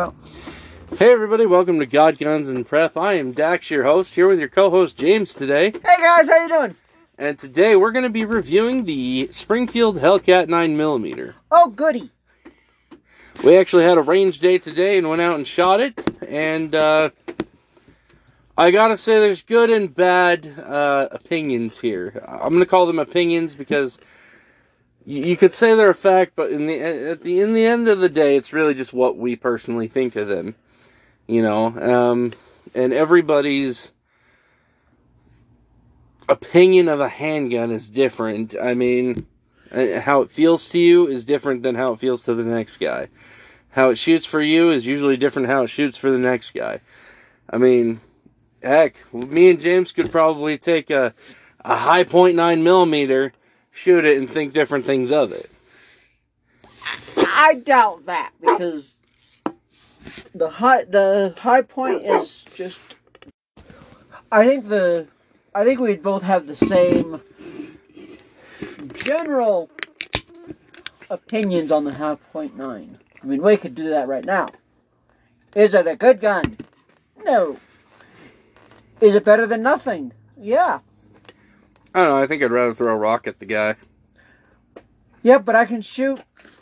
Well, Hey everybody, welcome to God Guns and Prep. I am Dax, your host, here with your co-host James today. hey guys, how you doing? And today we're going to be reviewing the Springfield Hellcat 9mm. Oh, goody. We actually had a range day today and went out and shot it. And uh, I gotta say, there's good and bad uh, opinions here. I'm gonna call them opinions because you, could say they're a fact, but in the at the in the end of the day, it's really just what we personally think of them. You know, um, and everybody's opinion of a handgun is different. I mean, uh, how it feels to you is different than how it feels to the next guy. How it shoots for you is usually different how it shoots for the next guy. I mean, heck, me and James could probably take a, a Hi-Point nine millimeter, shoot it, and think different things of it. I doubt that because the high the Hi-Point is just. I think the, I think we'd both have the same general opinions on the Hi-Point nine. I mean, we could do that right now. Is it a good gun? No. Is it better than nothing? Yeah. I don't know. I think I'd rather throw a rock at the guy. Yep, but I can shoot.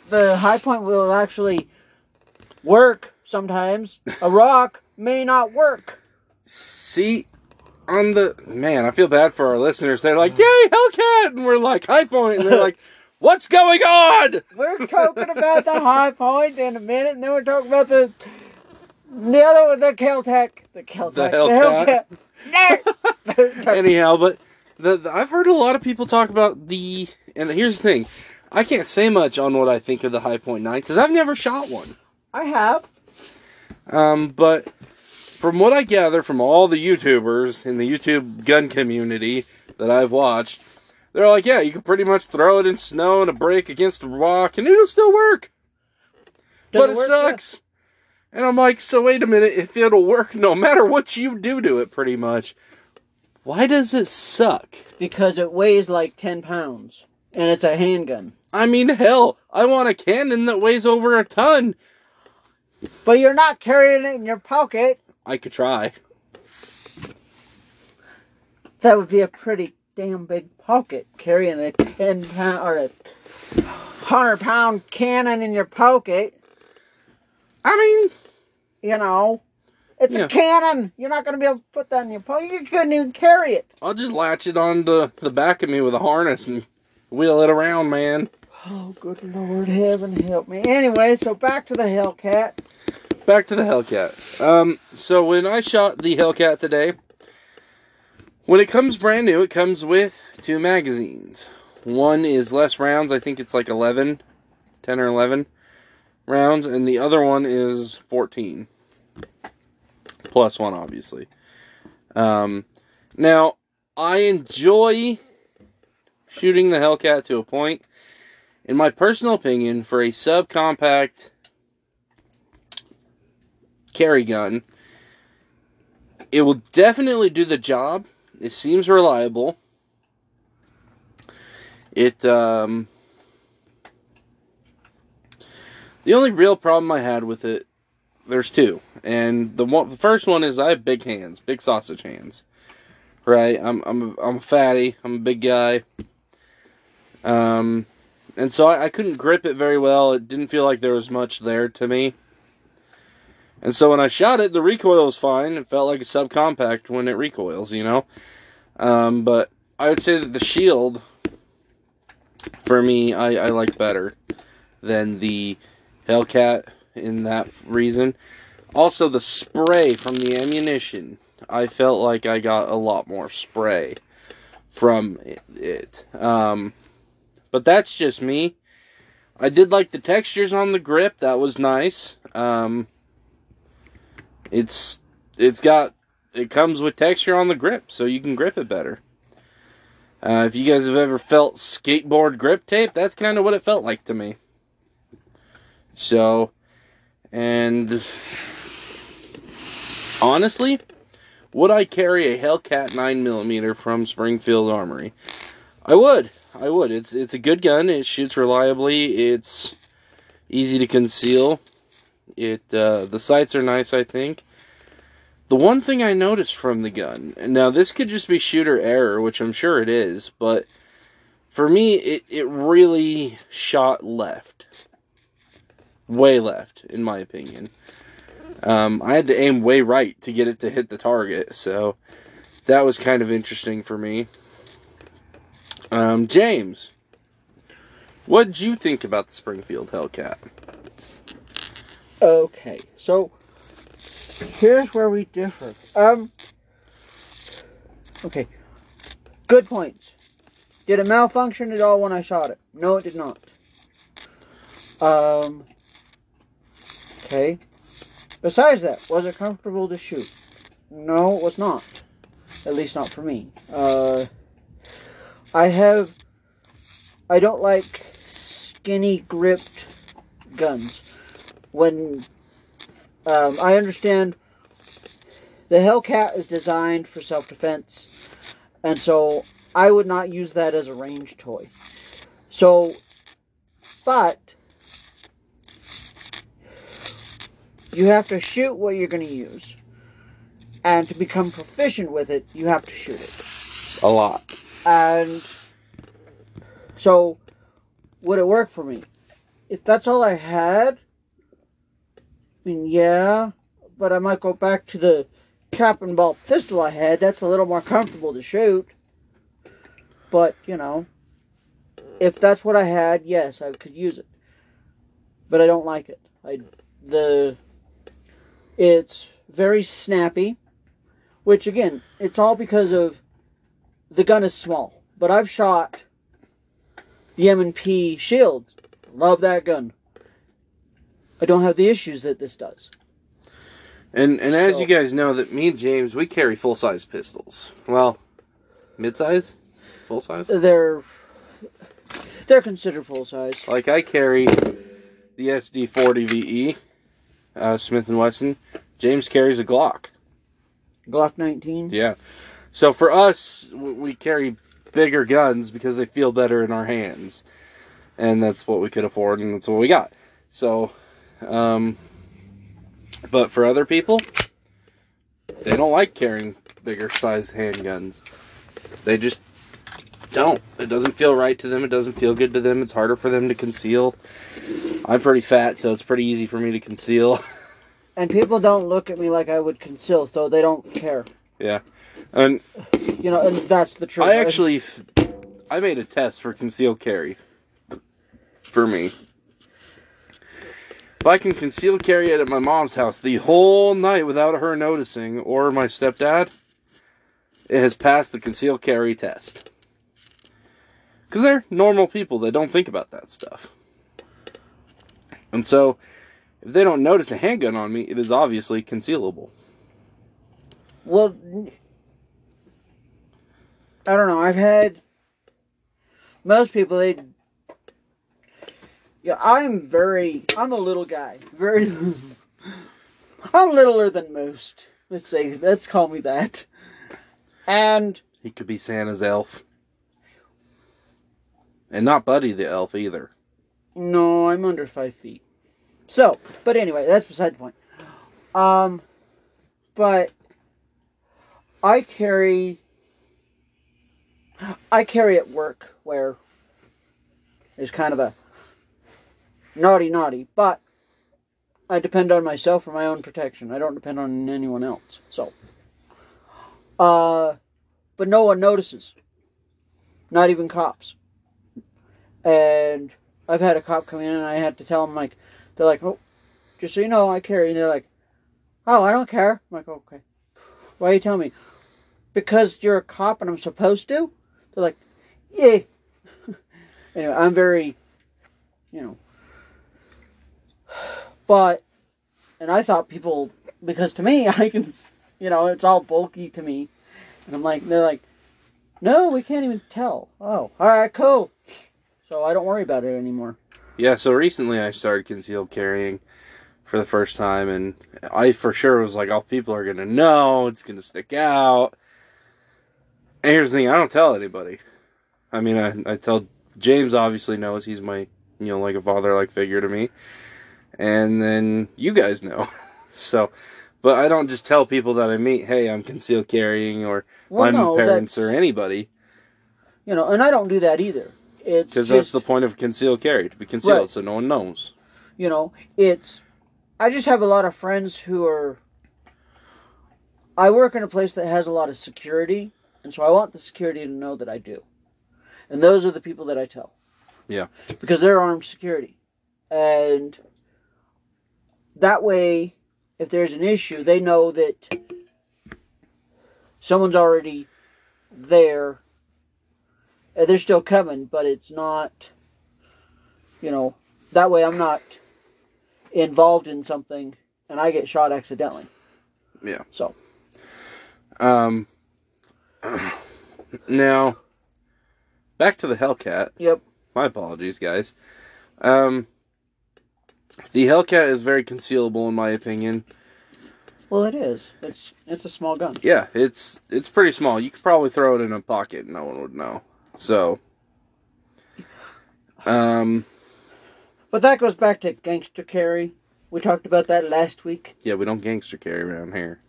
The Hi-Point will actually work sometimes. A rock may not work. See, on the man, I feel bad for our listeners. They're like, "Yay, Hellcat!" and we're like, "Hi-Point," and they're like, "What's going on?" We're talking about the Hi-Point in a minute, and then we're talking about the the other one, the Keltec, the Keltec, The Hellcat. Hellcat. Anyhow, but the, the- I've heard a lot of people talk about the. And here's the thing, I can't say much on what I think of the Hi-Point Nine because I've never shot one. I have. Um, but from what I gather from all the YouTubers in the YouTube gun community that I've watched, they're like, yeah, you can pretty much throw it in snow and a break against a rock and it'll still work. Does but it, work? sucks. And I'm like, so wait a minute, if it'll work no matter what you do to it, pretty much, why does it suck? Because it weighs like ten pounds, and it's a handgun. I mean, hell, I want a cannon that weighs over a ton. But you're not carrying it in your pocket. I could try. That would be a pretty damn big pocket carrying a ten pound or a hundred pound cannon in your pocket. I mean, You know, it's Yeah. a cannon. You're not going to be able to put that in your pocket. You couldn't even carry it. I'll just latch it onto the back of me with a harness and wheel it around, man. Oh, good Lord, heaven help me. Anyway, so back to the Hellcat. Back to the Hellcat. Um, so when I shot the Hellcat today, when it comes brand new, it comes with two magazines. One is less rounds, I think it's like 11, 10 or 11 rounds, and the other one is 14. Plus one, obviously. Um, now, I enjoy shooting the Hellcat to a point. In my personal opinion, for a subcompact carry gun. It will definitely do the job. It seems reliable. It um The only real problem I had with it there's two. And the one the first one is I have big hands, big sausage hands. Right? I'm I'm I'm a fatty, I'm a big guy. Um and so I, I couldn't grip it very well. It didn't feel like there was much there to me. And so when I shot it, the recoil was fine. It felt like a subcompact when it recoils, you know. Um, but I would say that the shield, for me, I, I like better than the Hellcat in that reason. Also, the spray from the ammunition, I felt like I got a lot more spray from it. Um, but that's just me. I did like the textures on the grip. That was nice. Um, it's it's got it comes with texture on the grip, so you can grip it better. Uh, if you guys have ever felt skateboard grip tape, that's kind of what it felt like to me. So, and honestly, would I carry a Hellcat 9mm from Springfield Armory? I would. I would. It's it's a good gun. It shoots reliably. It's easy to conceal. It uh, the sights are nice, I think. The one thing I noticed from the gun, now this could just be shooter error, which I'm sure it is, but for me, it, it really shot left. Way left, in my opinion. Um, I had to aim way right to get it to hit the target, so that was kind of interesting for me. Um, James, what did you think about the Springfield Hellcat? Okay, so here's where we differ. Um. Okay. Good points. Did it malfunction at all when I shot it? No, it did not. Um. Okay. Besides that, was it comfortable to shoot? No, it was not. At least not for me. Uh. I have. I don't like skinny gripped guns. When um, I understand the Hellcat is designed for self defense, and so I would not use that as a range toy. So, but you have to shoot what you're going to use, and to become proficient with it, you have to shoot it. A lot. And so, would it work for me? If that's all I had, I mean, yeah, but I might go back to the cap and ball pistol I had. That's a little more comfortable to shoot. But, you know, if that's what I had, yes, I could use it. But I don't like it. I the it's very snappy, which again, it's all because of the gun is small. But I've shot the M&P Shield. Love that gun. I don't have the issues that this does. And and as So- you guys know, that me and James we carry full size pistols. Well, mid size, full size. They're they're considered full size. Like I carry the SD40 VE, uh, Smith and Wesson. James carries a Glock. Glock 19. Yeah. So for us, we carry bigger guns because they feel better in our hands, and that's what we could afford, and that's what we got. So, um, but for other people, they don't like carrying bigger size handguns. They just don't. It doesn't feel right to them. It doesn't feel good to them. It's harder for them to conceal. I'm pretty fat, so it's pretty easy for me to conceal. And people don't look at me like I would conceal, so they don't care. yeah. And You know, and that's the truth. I actually, I made a test for concealed carry. For me, if I can conceal carry it at my mom's house the whole night without her noticing, or my stepdad, it has passed the concealed carry test. Because they're normal people they don't think about that stuff. And so, if they don't notice a handgun on me, it is obviously concealable. Well, I don't know. I've had most people. They, yeah, I'm very. I'm a little guy. Very. I'm littler than most. Let's say. Let's call me that. And He could be Santa's elf. And not Buddy the elf either. No, I'm under five feet. So, but anyway, that's beside the point. Um, but I carry. I carry at work where there's kind of a naughty naughty, but I depend on myself for my own protection. I don't depend on anyone else. So, uh, but no one notices. Not even cops. And I've had a cop come in and I had to tell them like, they're like, oh, just so you know, I carry. And they're like, oh, I don't care. I'm like, okay. Why are you telling me? Because you're a cop and I'm supposed to? They're like, yeah. anyway, I'm very, you know. But, and I thought people, because to me, I can, you know, it's all bulky to me. And I'm like, they're like, no, we can't even tell. Oh, all right, cool. So I don't worry about it anymore. Yeah, so recently I started concealed carrying for the first time, and I for sure was like, oh, people are going to know, it's going to stick out. And here's the thing I don't tell anybody. I mean, I, I tell James, obviously knows he's my, you know, like a father like figure to me. and then you guys know. so, but I don't just tell people that I meet, hey, I'm concealed carrying, or Well, my no, parents or anybody, You know, and I don't do that either. It's because that's the point of concealed carry to be concealed, Right. so no one knows. you know, it's. I just have a lot of friends who are. I work in a place that has a lot of security, and so I want the security to know that I do. And those are the people that I tell. Yeah. Because they're armed security. And that way, if there's an issue, they know that someone's already there. And they're still coming, but it's not, you know, that way I'm not involved in something and I get shot accidentally. Yeah. So, Um. Now, back to the Hellcat. yep. My apologies, guys. Um, the Hellcat is very concealable, in my opinion. Well, it is. It's it's a small gun. Yeah, it's it's pretty small. You could probably throw it in a pocket, and no one would know. So, um, But that goes back to gangster carry. We talked about that last week. yeah, we don't gangster carry around here,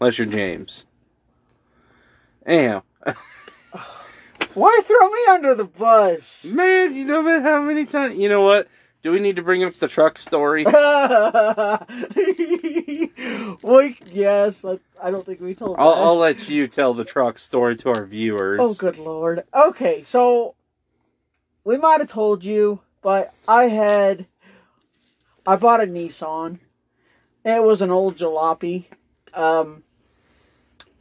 unless you're James. Anyhow, Why throw me under the bus? man, you know how many times? You know what? Do we need to bring up the truck story? well, yes. I don't think we told. I'll, that. I'll let you tell the truck story to our viewers. Oh, good lord. Okay, so we might have told you, but I had I bought a Nissan. It was an old jalopy. Um,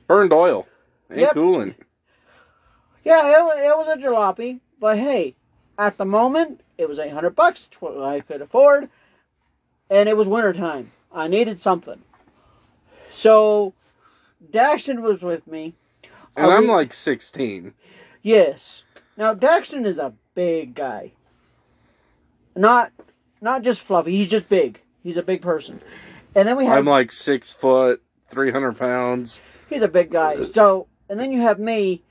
Burned oil. Ain't Yep. cooling. yeah, it was, it was a jalopy, but hey, at the moment it was eight hundred bucks, what I could afford, and it was wintertime. I needed something, so Daxton was with me. And I'm we- like 16. Yes. Now Daxton is a big guy. Not not just fluffy, he's just big. He's a big person. And then we have I'm like six foot, 300 pounds. he's a big guy. So and then you have me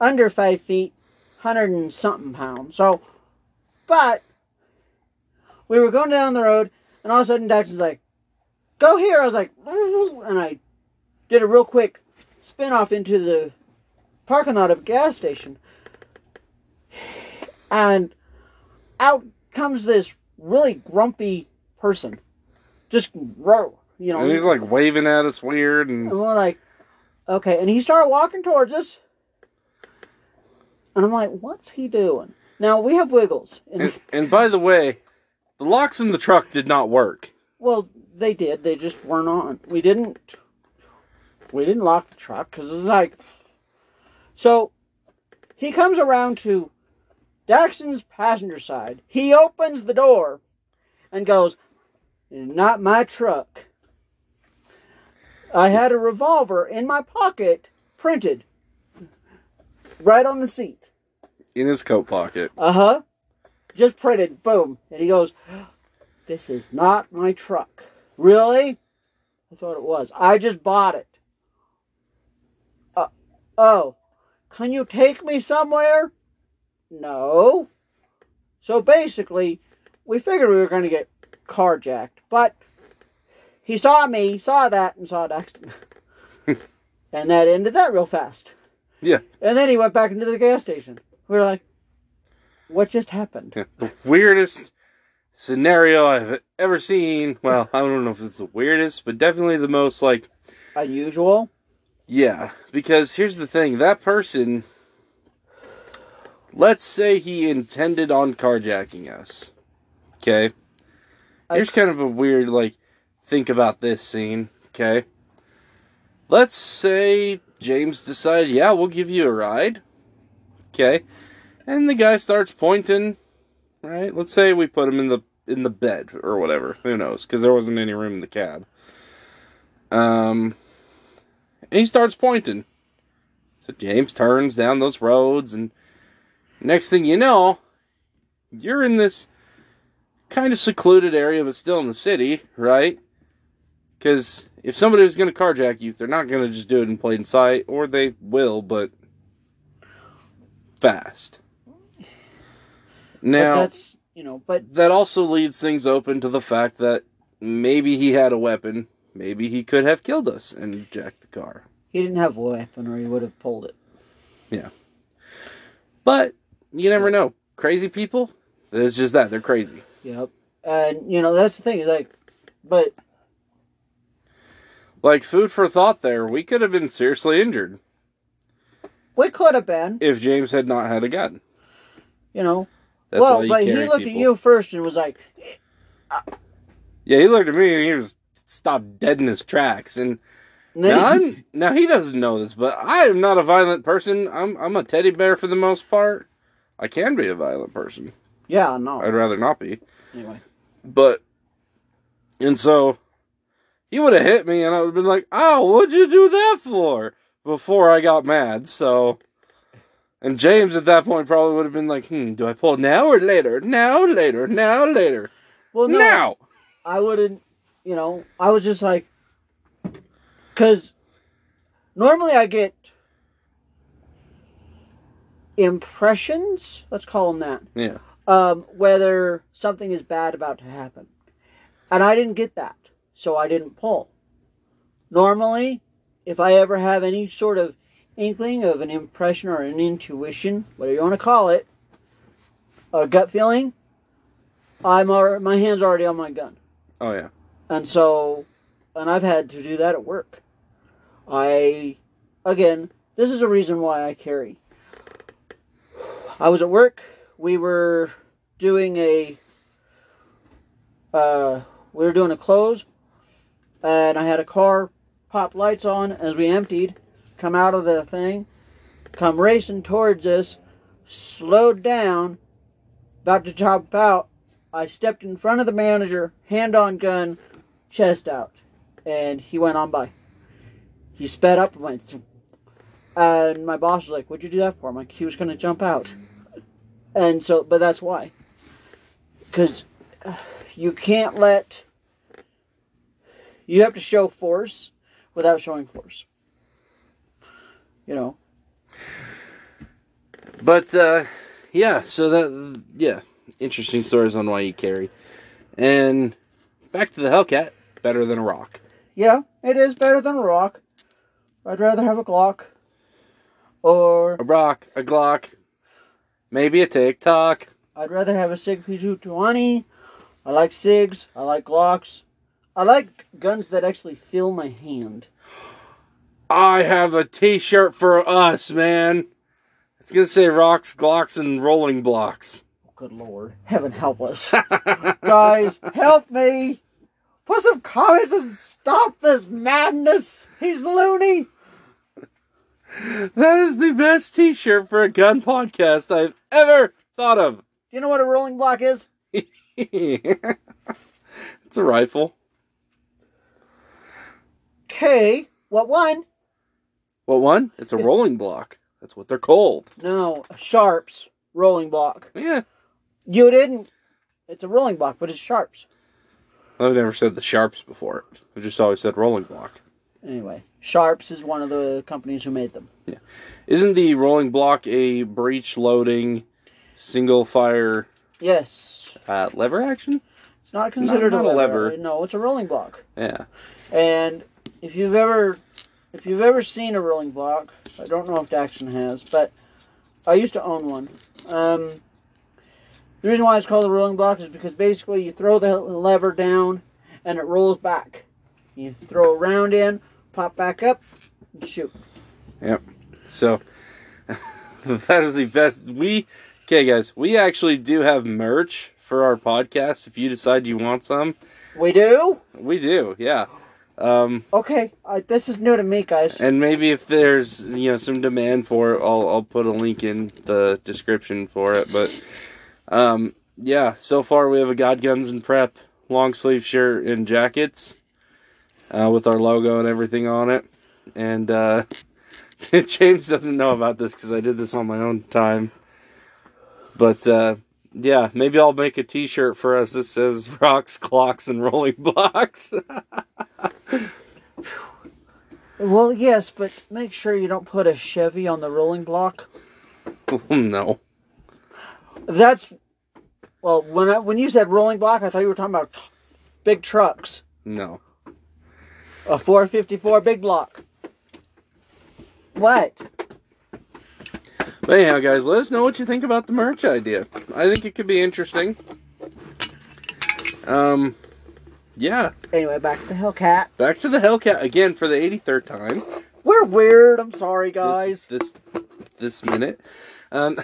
under five feet, hundred and something pounds. So but we were going down the road and all of a sudden Daxton's like, Go here. I was like mm-hmm, and I did a real quick spin off into the parking lot of a gas station. And out comes this really grumpy person. Just you know. And he's like waving at us weird. and And we're like, okay. And he started walking towards us. And I'm like, what's he doing? Now we have wiggles. And, and, and by the way, the locks in the truck did not work. well, they did. They just weren't on. We didn't. We didn't lock the truck because it's like. So, he comes around to Daxton's passenger side. He opens the door, and goes, "Not my truck." I had a revolver in my pocket, printed, right on the seat. In his coat pocket. Uh huh. Just printed, boom. And he goes, This is not my truck. Really? I thought it was. I just bought it. Uh, oh. Can you take me somewhere? No. So basically, we figured we were going to get carjacked. But he saw me, saw that, and saw Daxton. and that ended that real fast. Yeah. And then he went back into the gas station. We were like, what just happened? The weirdest scenario I've ever seen. Well, I don't know if it's the weirdest, but definitely the most like Unusual? Yeah, because here's the thing that person, let's say he intended on carjacking us. Okay? Here's kind of a weird, like, think about this scene. Okay? Let's say James decided, yeah, we'll give you a ride. Okay? And the guy starts pointing, right? Let's say we put him in the in the bed or whatever. Who knows? Because there wasn't any room in the cab. Um, and he starts pointing. So James turns down those roads, and next thing you know, you're in this kind of secluded area, but still in the city, right? Because if somebody was going to carjack you, they're not going to just do it in plain sight, or they will, but fast. But Now, that's you know, but that also leads things open to the fact that maybe he had a weapon. Maybe he could have killed us and jacked the car. he didn't have a weapon or he would have pulled it. Yeah, but you never know. Crazy people, it's just that. They're crazy. Yep. And you know, that's the thing, is like but Like, food for thought there. We could have been seriously injured we could have been, if James had not had a gun. you know. That's well, but he looked people. at you first and was like, Yeah, he looked at me and he was stopped dead in his tracks. And now, he- I'm, now he doesn't know this, but I am not a violent person. I'm I'm a teddy bear for the most part. I can be a violent person. yeah, no. I'd rather not be. Anyway, But and so he would have hit me, and I would have been like, "Oh, what'd you do that for?" Before I got mad. So, and James at that point probably would have been like, "Hmm, do I pull now or later? Now, later, now, later, well, no, now." I wouldn't. You know, I was just like, because normally I get impressions. Let's call them that. Yeah, um, whether something is bad about to happen. And I didn't get that, so I didn't pull. Normally, if I ever have any sort of inkling of an impression or an intuition, whatever you want to call it, a gut feeling, I'm already, my hand's already on my gun. oh yeah, And so, and I've had to do that at work. I, again, this is a reason why I carry. I was at work. We were doing a, uh, we were doing a close, and I had a car pop lights on as we emptied, come out of the thing, come racing towards us, slowed down, about to jump out. I stepped in front of the manager, hand on gun, chest out, and he went on by. He sped up and went, and my boss was like, "What'd you do that for?" I'm like, "He was gonna jump out," and so, but that's why, because uh, you can't let you have to show force without showing force. You know, but uh, yeah. So that yeah, interesting stories on why you carry, and back to the Hellcat. Better than a rock. yeah, it is better than a rock. I'd rather have a Glock or A rock, a Glock, maybe a TikTok. I'd rather have a Sig P220. I like Sigs. I like Glocks. I like guns that actually fill my hand. I have a T-shirt for us, man. It's gonna say rocks, glocks, and rolling blocks. Good lord. Heaven help us. Guys, help me. Put some comments and stop this madness. He's loony. That is the best T-shirt for a gun podcast I've ever thought of. Do you know what a rolling block is? it's a rifle. Okay. What one? What one? It's a rolling block. That's what they're called. No, a Sharps rolling block. Yeah. You didn't. It's a rolling block, but it's Sharps. I've never said the sharps before. I've just always said rolling block. Anyway, Sharps is one of the companies who made them. Yeah. Isn't the rolling block a breech loading, single fire Yes. uh, lever action? It's not considered not a, a lever. lever. No, it's a rolling block. Yeah. And if you've ever if you've ever seen a rolling block, I don't know if Daxton has, but I used to own one. Um, the reason why it's called a rolling block is because basically you throw the lever down and it rolls back. You throw a round in, pop back up, and shoot. Yep. So that is the best. We okay, guys. We actually do have merch for our podcast. If you decide you want some, We do? we do. Yeah. Um, Okay, uh, this is new to me, guys. and maybe if there's you know some demand for it, I'll I'll put a link in the description for it. But um, yeah, so far we have a God Guns and Prep long sleeve shirt and jackets uh, with our logo and everything on it. And uh, James doesn't know about this because I did this on my own time. But uh, yeah, maybe I'll make a T-shirt for us that says "Rocks, Glocks, and Rolling Blocks." Well, yes, but make sure you don't put a Chevy on the rolling block. no. That's Well, when I, when you said rolling block, I thought you were talking about t- big trucks. No. A 454 big block. What? But anyhow, guys, let us know what you think about the merch idea. I think it could be interesting. Um, yeah. Anyway, back to the Hellcat. Back to the Hellcat again for the 83rd time. We're weird. I'm sorry, guys. This this, this minute. Um,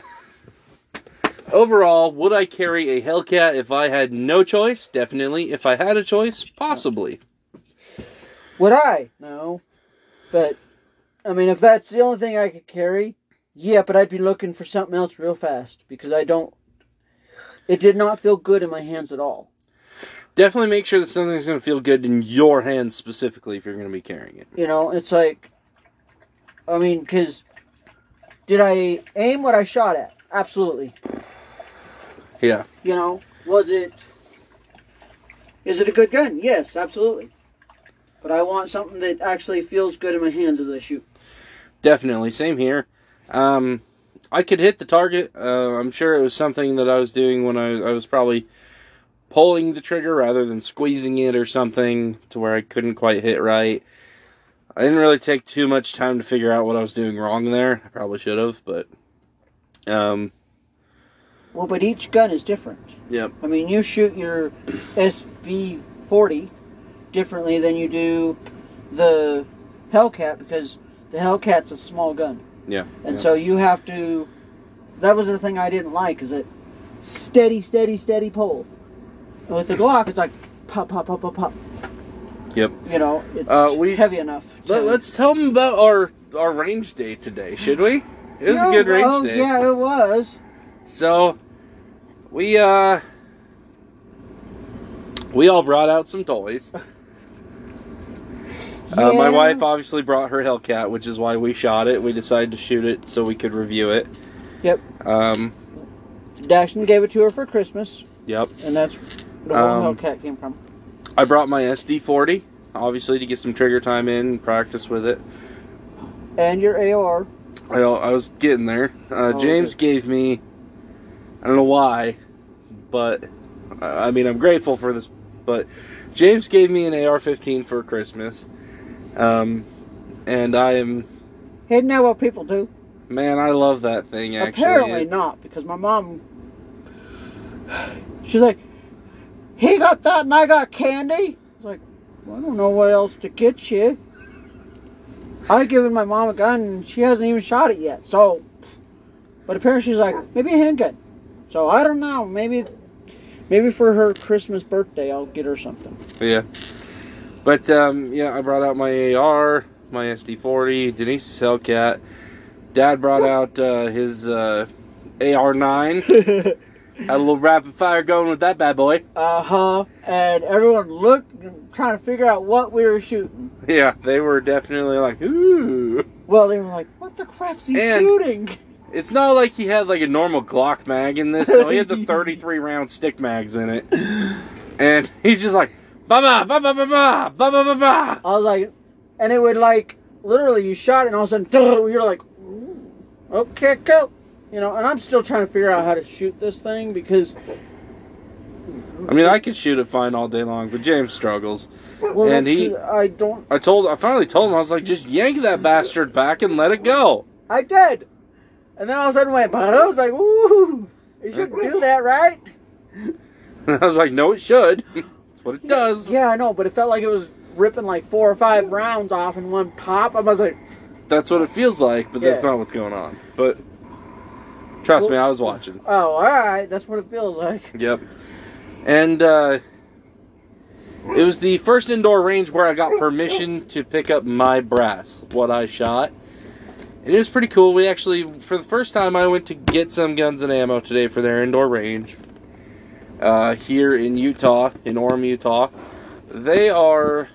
overall, would I carry a Hellcat if I had no choice? Definitely. If I had a choice, possibly. Would I? No. But, I mean, if that's the only thing I could carry, yeah, but I'd be looking for something else real fast because I don't. It did not feel good in my hands at all. Definitely make sure that something's going to feel good in your hands specifically if you're going to be carrying it. You know, it's like. I mean, because. Did I aim what I shot at? Absolutely. Yeah. You know, was it. Is it a good gun? Yes, absolutely. But I want something that actually feels good in my hands as I shoot. Definitely. Same here. Um, I could hit the target. Uh, I'm sure it was something that I was doing when I, I was probably pulling the trigger rather than squeezing it or something to where I couldn't quite hit right. I didn't really take too much time to figure out what I was doing wrong there. I probably should have, but um, Well, but each gun is different. yep, I mean, you shoot your SB 40 differently than you do the Hellcat because the Hellcat's a small gun. Yeah, And yeah. so you have to. That was the thing I didn't like is it steady, steady, steady pull. And with the Glock, it's like pop, pop, pop, pop, pop. yep. You know, it's Uh, we- heavy enough. Let, to- us tell them about our our range day today, should we? It was a good range oh, day. Yeah, it was. So we uh we all brought out some toys. Uh, my wife obviously brought her Hellcat, which is why we shot it. We decided to shoot it so we could review it. Yep. Um, Daxton gave it to her for Christmas, yep. and that's where the Um, Hellcat came from. I brought my SD40, obviously to get some trigger time in, practice with it. And your AR. I, I was getting there. Uh, Oh, James okay. gave me, I don't know why, but I I mean I'm grateful for this. But James gave me an AR-15 for Christmas, um, and I am Isn't that what people do? man, I love that thing. Actually, Apparently It- not, because my mom. She's like, he got that and I got candy. It's like, well, I don't know what else to get you. I've given my mom a gun and she hasn't even shot it yet. So, but apparently she's like, maybe a handgun. So I don't know. Maybe, maybe for her Christmas birthday, I'll get her something. yeah. But um, yeah, I brought out my AR, my SD40, Denise's Hellcat. Dad brought out uh, his uh, AR9. Had a little rapid fire going with that bad boy. Uh huh. And everyone looked, and trying to figure out what we were shooting. Yeah, they were definitely like, ooh. Well, they were like, "What the crap's he And- shooting?" It's not like he had like a normal Glock mag in this. No, he had the 33 round stick mags in it. And he's just like, Bama, bama, bama, bama, bama. I was like, and it would like literally you shot and all of a sudden you're like, okay, go. You know, and I'm still trying to figure out how to shoot this thing because. I mean, I could shoot it fine all day long, but James struggles. Well, and he, I don't. I told, I finally told him, I was like, just yank that bastard back and let it go. I did, and then all of a sudden went, but I was like, ooh, you should do that, right? And I was like, no, it should. What it does. Yeah, I know, but it felt like it was ripping like four or five rounds off in one pop. I was like, That's what it feels like, but that's Yeah. not what's going on. But trust me, I was watching. oh, all right, that's what it feels like. Yep. And uh, it was the first indoor range where I got permission to pick up my brass, what I shot. And it was pretty cool. We actually, for the first time, I went to get some guns and ammo today for their indoor range uh, here in Utah, in Orem, Utah. They are.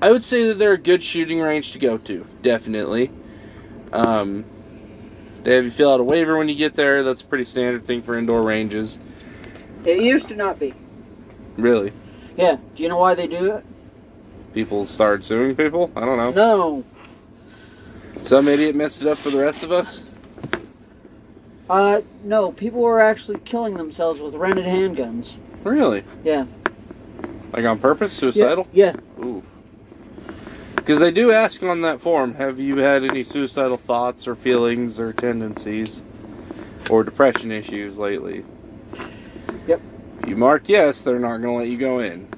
I would say that they're a good shooting range to go to, definitely. Um, they have you fill out a waiver when you get there. That's a pretty standard thing for indoor ranges. It used to not be. Really? Yeah. Do you know why they do it? People started suing people? I don't know. No. Some idiot messed it up for the rest of us? Uh, no, people were actually killing themselves with rented handguns. Really? Yeah. Like on purpose? Suicidal? Yeah. Ooh. Because they do ask on that form, have you had any suicidal thoughts or feelings or tendencies or depression issues lately? Yep. If you mark yes, they're not going to let you go in.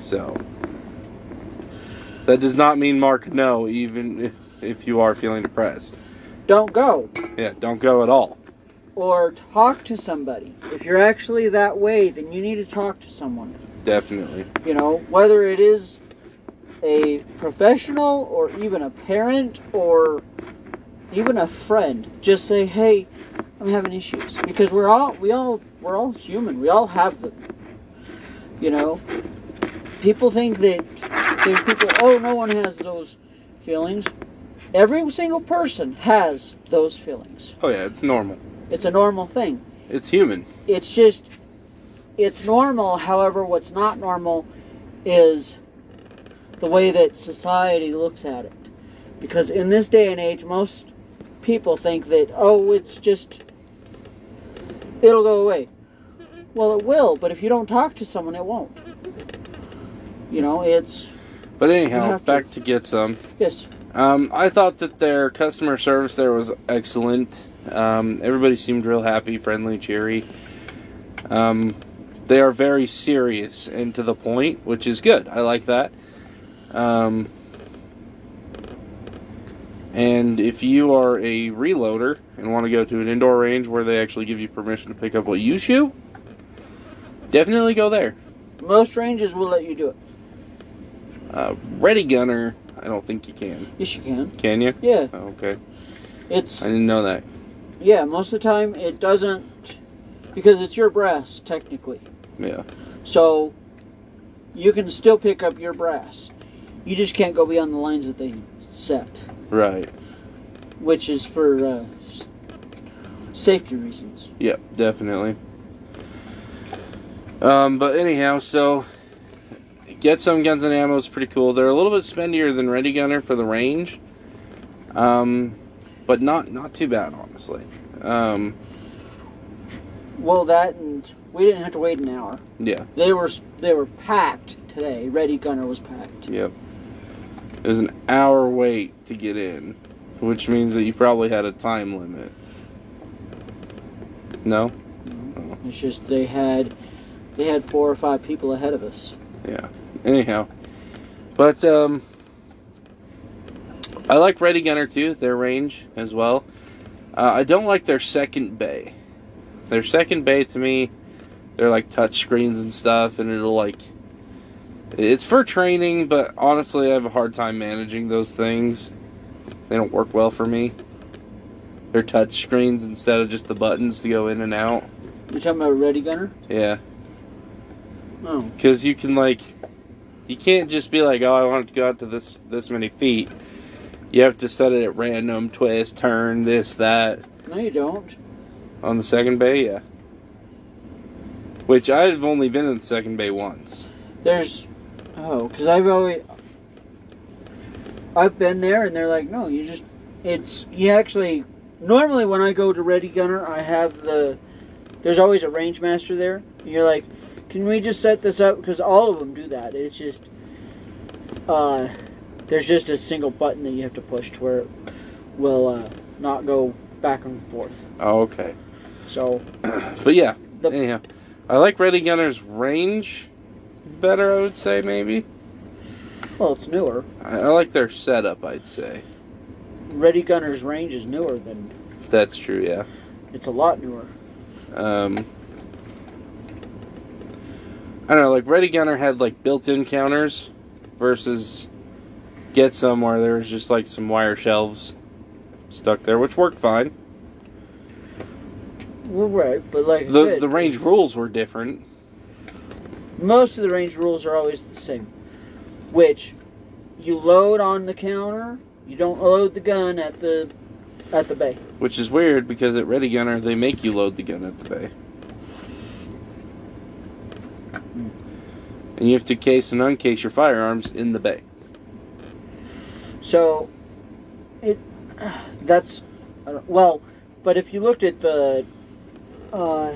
So. That does not mean mark no, even if, if you are feeling depressed. Don't go. Yeah, don't go at all. Or talk to somebody. If you're actually that way, then you need to talk to someone. Definitely. You know, whether it is a professional or even a parent or even a friend, just say, "Hey, I'm having issues." Because we're all we all we're all human. We all have them. You know, people think that there's people. Oh, no one has those feelings. Every single person has those feelings. Oh, yeah, it's normal. It's a normal thing. It's human. It's just, it's normal. However, what's not normal is the way that society looks at it. Because in this day and age, most people think that, oh, it's just, it'll go away. Well, it will, but if you don't talk to someone, it won't. You know, it's, But anyhow, to- back to get some. yes, Um, I thought that their customer service there was excellent. Um, everybody seemed real happy, friendly, cheery. Um, they are very serious and to the point, which is good. I like that. Um, and if you are a reloader and want to go to an indoor range where they actually give you permission to pick up what you shoot, definitely go there. most ranges will let you do it. Uh, Ready Gunner, I don't think you can. Yes, you can. Can you? Yeah, Oh, okay. it's I didn't know that. yeah. Most of the time, it doesn't because it's your brass technically. Yeah. So you can still pick up your brass. You just can't go beyond the lines that they set, Right. which is for uh, s- safety reasons. Yep, definitely. Um, but anyhow, so get some guns and ammo is pretty cool. They're a little bit spendier than Ready Gunner for the range, um, but not not too bad, honestly. Um, Well, that and we didn't have to wait an hour. yeah, They were they were packed today. Ready Gunner was packed. yep. It was an hour wait to get in, which means that you probably had a time limit. No. It's just they had they had four or five people ahead of us. Yeah. Anyhow, but um, I like Ready Gunner too. Their range as well. Uh, I don't like their second bay. Their second bay to me, they're like touch screens and stuff, and it'll like. It's for training, but honestly, I have a hard time managing those things. They don't work well for me. They're touch screens instead of just the buttons to go in and out. You talking about Ready Gunner? Yeah. Oh, because you can like you can't just be like oh i want it to go out to this this many feet you have to set it at random twist turn this that no, you don't. on the second bay yeah which i've only been in the second bay once There's oh, because I've only, I've been there, and they're like, no, you just it's you actually normally when I go to Ready Gunner, I have the there's always a range master there. And you're like, can we just set this up? Because all of them do that. It's just uh, there's just a single button that you have to push to where it will uh, not go back and forth. oh okay So but yeah The- anyhow i like ready gunner's range better i would say maybe well, it's newer. i, I like their setup i'd say Ready Gunner's range is newer than that's true yeah it's a lot newer. Um, I don't know, like Ready Gunner had like built-in counters versus Get Some where there was just like some wire shelves stuck there, which worked fine. Well, right, but like The said, the range rules were different. most of the range rules are always the same. Which you load on the counter, you don't load the gun at the at the bay. Which is weird because at Ready Gunner they make you load the gun at the bay. And you have to case and uncase your firearms in the bay. So it that's well But if you looked at the uh,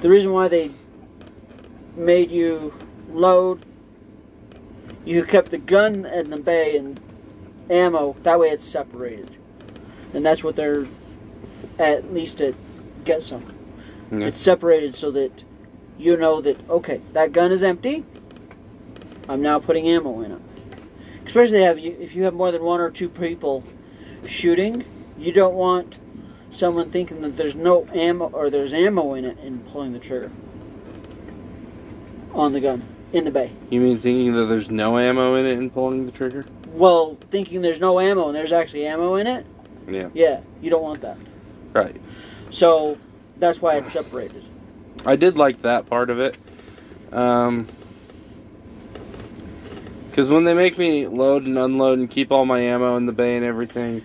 the reason why they made you load, you kept the gun in the bay and ammo. That way, it's separated, and that's what they're at least at get some. Yeah. It's separated so that you know that okay, that gun is empty. I'm now putting ammo in it. Especially if you have more than one or two people shooting, you don't want someone thinking that there's no ammo or there's ammo in it and pulling the trigger on the gun in the bay. You mean thinking that there's no ammo in it and pulling the trigger? Well, thinking there's no ammo and there's actually ammo in it, Yeah. yeah, you don't want that. Right. So that's why it's separated. I did like that part of it. Um, because when they make me load and unload and keep all my ammo in the bay and everything,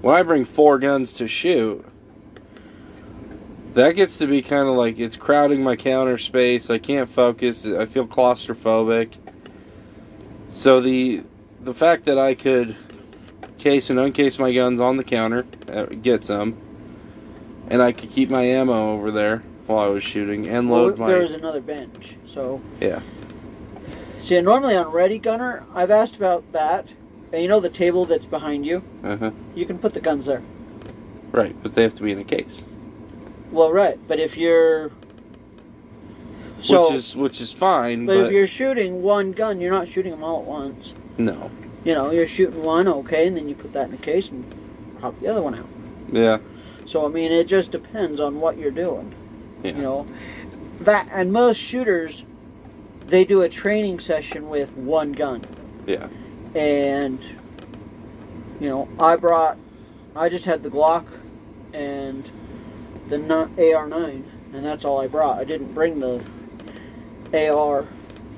when I bring four guns to shoot, that gets to be kind of like it's crowding my counter space. I can't focus. I feel claustrophobic. So the the fact that I could case and uncase my guns on the counter, uh, get some, and I could keep my ammo over there while I was shooting and load Well, there my was another bench, so yeah. See, normally on Ready Gunner, I've asked about that. And you know the table that's behind you? Uh huh. You can put the guns there. Right, but they have to be in a case, Well, right, but if you're so, which is which is fine. but, But, if you're shooting one gun, you're not shooting them all at once. no, You know, you're shooting one, okay, and then you put that in a case and pop the other one out. yeah, So I mean, it just depends on what you're doing. yeah, You know, that and most shooters, they do a training session with one gun. yeah, and you know I brought I just had the Glock and the AR9 and that's all I brought. I didn't bring the AR.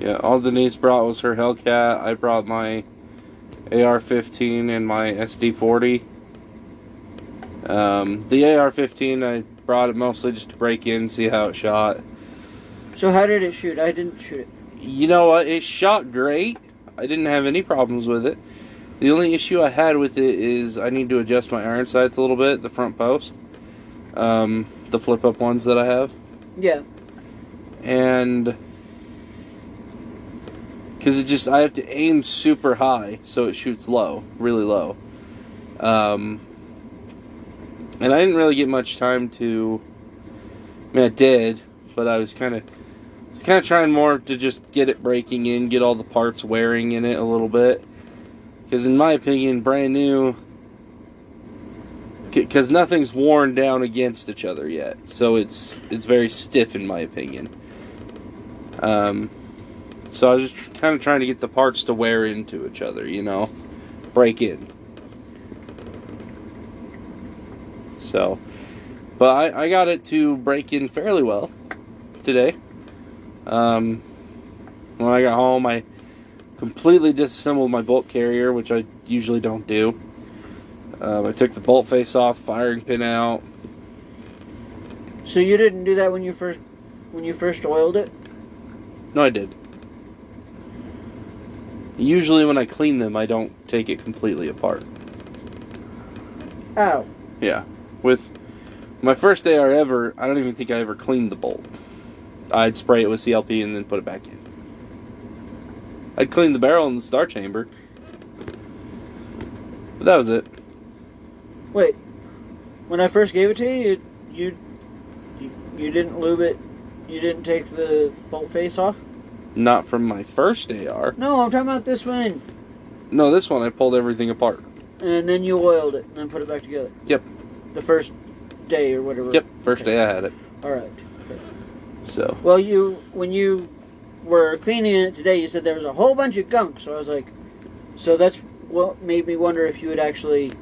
yeah. All Denise brought was her Hellcat. I brought my AR-15 and my SD-40. Um, the AR-15, I brought it mostly just to break in, see how it shot. So how did it shoot? I didn't shoot it. You know what? It shot great. I didn't have any problems with it. The only issue I had with it is I need to adjust my iron sights a little bit, the front post, um, the flip up ones that I have, Yeah. and because it just I have to aim super high so it shoots low, really low. Um, and I didn't really get much time to. I mean, I did, but I was kind of was kind of trying more to just get it breaking in, get all the parts wearing in it a little bit. Because in my opinion, brand new. Because nothing's worn down against each other yet, so it's it's very stiff in my opinion. Um, so I was just kind of trying to get the parts to wear into each other, you know, break in. So, but I, I got it to break in fairly well today. Um, when I got home, I completely disassembled my bolt carrier, which I usually don't do. Um, I took the bolt face off, firing pin out. So you didn't do that when you first when you first oiled it? No, I did. Usually, when I clean them, I don't take it completely apart. Oh. Yeah. With my first AR ever, I don't even think I ever cleaned the bolt. I'd spray it with CLP and then put it back in. I'd clean the barrel and the star chamber. But that was it. Wait. When I first gave it to you, you you, you didn't lube it. You didn't take the bolt face off? Not from my first AR. No, I'm talking about this one. No, this one I pulled everything apart. And then you oiled it and then put it back together. Yep. The first day or whatever. Yep, first Okay. day I had it. All right. So, Well, you when you were cleaning it today, you said there was a whole bunch of gunk. So I was like, so that's what made me wonder if you would actually,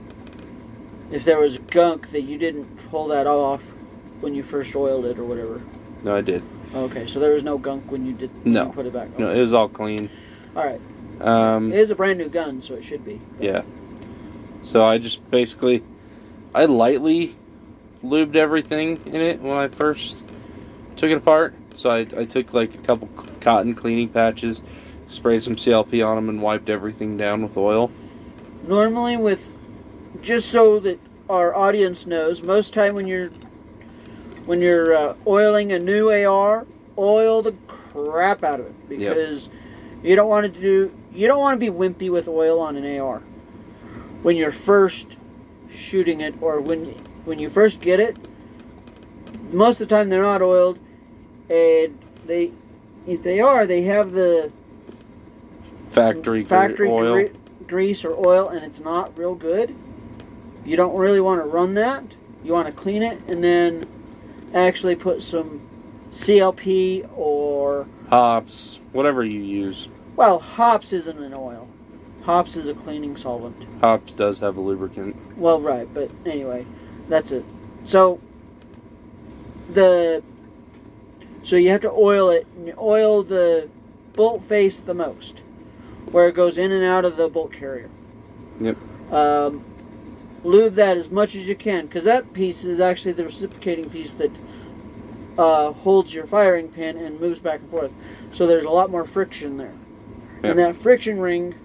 if there was gunk that you didn't pull that off when you first oiled it or whatever. no, I did. Okay, so there was no gunk when you did when No. you put it back. On. No, it was all clean. All right. Um, It is a brand new gun, so it should be. Yeah. So I just basically, I lightly lubed everything in it when I first took it apart. So I, I took like a couple cotton cleaning patches, sprayed some CLP on them, and wiped everything down with oil. Normally with just so that our audience knows, most time when you're when you're uh, oiling a new AR, oil the crap out of it because you don't want to do you don't want to be wimpy with oil on an AR when you're first shooting it or when when you first get it. Most of the time they're not oiled, and they if they are they have the Factory, factory oil. gre- grease or oil and it's not real good. You don't really want to run that. You want to clean it and then actually put some CLP or Hoppe's, whatever you use. well, Hoppe's isn't an oil. Hoppe's is a cleaning solvent. Hoppe's does have a lubricant. Well, right, but anyway, that's it. So the so you have to oil it. And you oil the bolt face the most, where it goes in and out of the bolt carrier. Yep. Um, lube that as much as you can, because that piece is actually the reciprocating piece that uh, holds your firing pin and moves back and forth. So there's a lot more friction there, and that friction ring.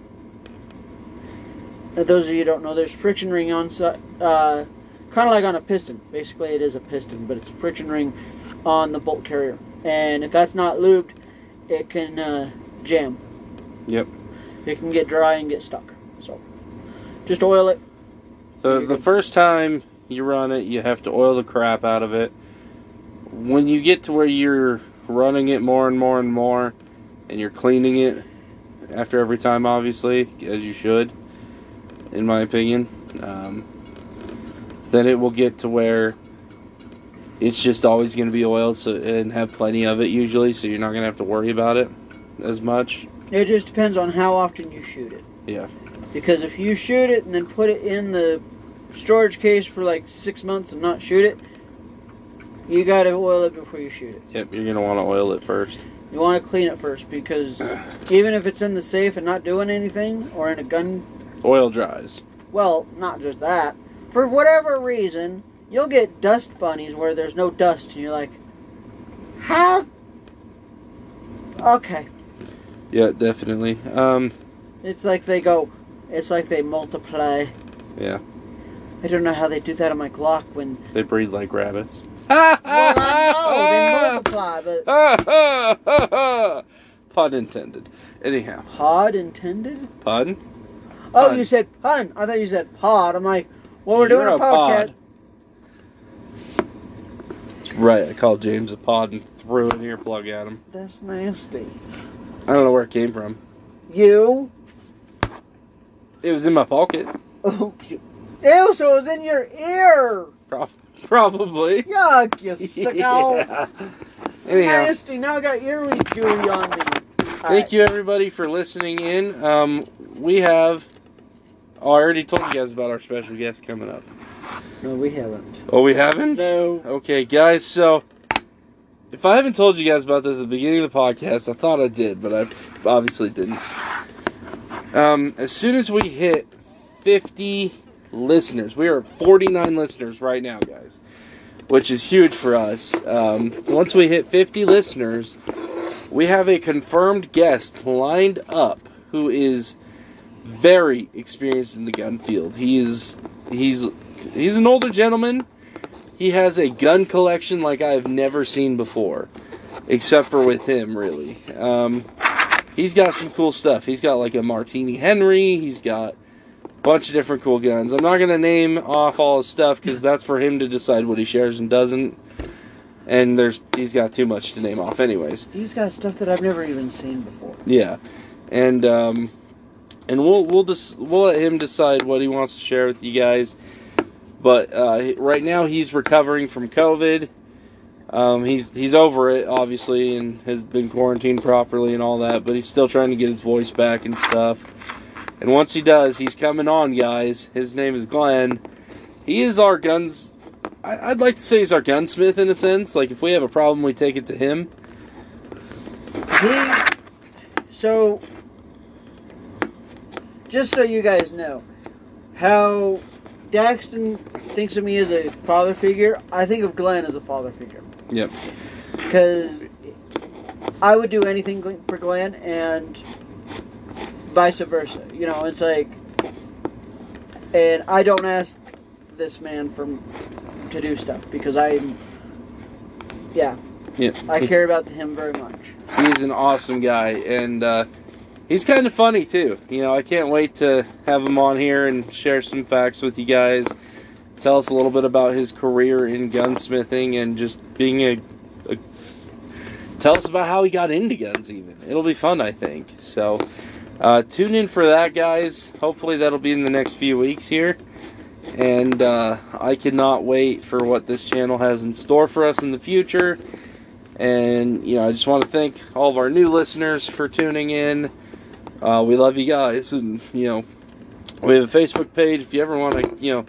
Those of you who don't know, there's friction ring on uh, kind of like on a piston. Basically, it is a piston, but it's a friction ring on the bolt carrier. And if that's not lubed, it can uh, jam. Yep. It can get dry and get stuck. So, just oil it. The the first time you run it, you have to oil the crap out of it. When you get to where you're running it more and more and more, and you're cleaning it after every time, obviously, as you should, in my opinion, um, then it will get to where it's just always going to be oiled, so and have plenty of it usually, so you're not going to have to worry about it as much. It just depends on how often you shoot it. Yeah. Because if you shoot it and then put it in the storage case for like six months and not shoot it, you gotta oil it before you shoot it. Yep, you're going to want to oil it first. You want to clean it first because even if it's in the safe and not doing anything, or in a gun, Oil dries. well, not just that, for whatever reason, you'll get dust bunnies where there's no dust, and you're like, how? Okay. Yeah, definitely. Um, It's like they go, it's like they multiply. yeah. I don't know how they do that on my Glock when. They breed like rabbits. Well, I know they multiply, but Pun intended. Anyhow, pod intended. pun. Oh, Pun. you said pun. I thought you said pod. I'm like, well, we're You're doing a, podcast. pod. Right, I called James a pod and threw an earplug at him. That's nasty. I don't know where it came from. You. It was in my pocket. Oops. Ew, so it was in your ear. Prob- Probably. Yuck, you sicko. Yeah. Anyhow, Nasty. Now I got earweed chewy on me. thank you everybody for listening in. Um, we have. Oh, I already told you guys about our special guest coming up. No, we haven't. Oh, we haven't. No. Okay, guys, so if I haven't told you guys about this at the beginning of the podcast, I thought I did, but I obviously didn't. Um, as soon as we hit 50 listeners, we are 49 listeners right now, guys, which is huge for us. Um, once we hit 50 listeners, we have a confirmed guest lined up who is very experienced in the gun field. He is he's he's an older gentleman. He has a gun collection like I've never seen before, except for with him, really. Um, he's got some cool stuff. He's got like a Martini Henry. He's got a bunch of different cool guns. I'm not gonna name off all his stuff because that's for him to decide what he shares and doesn't. And there's he's got too much to name off, anyways. He's got stuff that I've never even seen before. Yeah, and um, and we'll we'll just we'll let him decide what he wants to share with you guys. But uh, right now he's recovering from COVID. Um, he's he's over it, obviously, and has been quarantined properly and all that. But he's still trying to get his voice back and stuff. And once he does, he's coming on, guys. His name is Glenn. He is our guns. I'd like to say he's our gunsmith in a sense. Like if we have a problem, we take it to him. He, so, just so you guys know, how Daxton thinks of me as a father figure, I think of Glenn as a father figure. Yep. Because I would do anything for Glenn and vice versa. You know, it's like and I don't ask this man from to do stuff because I, yeah, Yeah. I care about him very much. He's an awesome guy, and uh, he's kind of funny too. You know, I can't wait to have him on here and share some facts with you guys. Tell us a little bit about his career in gunsmithing and just being a, a. Tell us about how he got into guns. Even it'll be fun, I think. So, uh, tune in for that, guys. Hopefully, that'll be in the next few weeks here. And uh, I cannot wait for what this channel has in store for us in the future. And, you know, I just want to thank all of our new listeners for tuning in. Uh, we love you guys. And, you know, we have a Facebook page. If you ever want to, you know,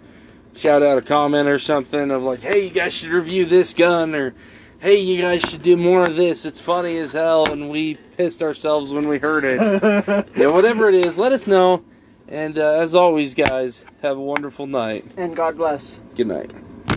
shout out a comment or something of like, hey, you guys should review this gun, or hey, you guys should do more of this. It's funny as hell, and we pissed ourselves when we heard it. yeah, whatever it is, let us know. And uh, as always, guys, have a wonderful night. and God bless. Good night.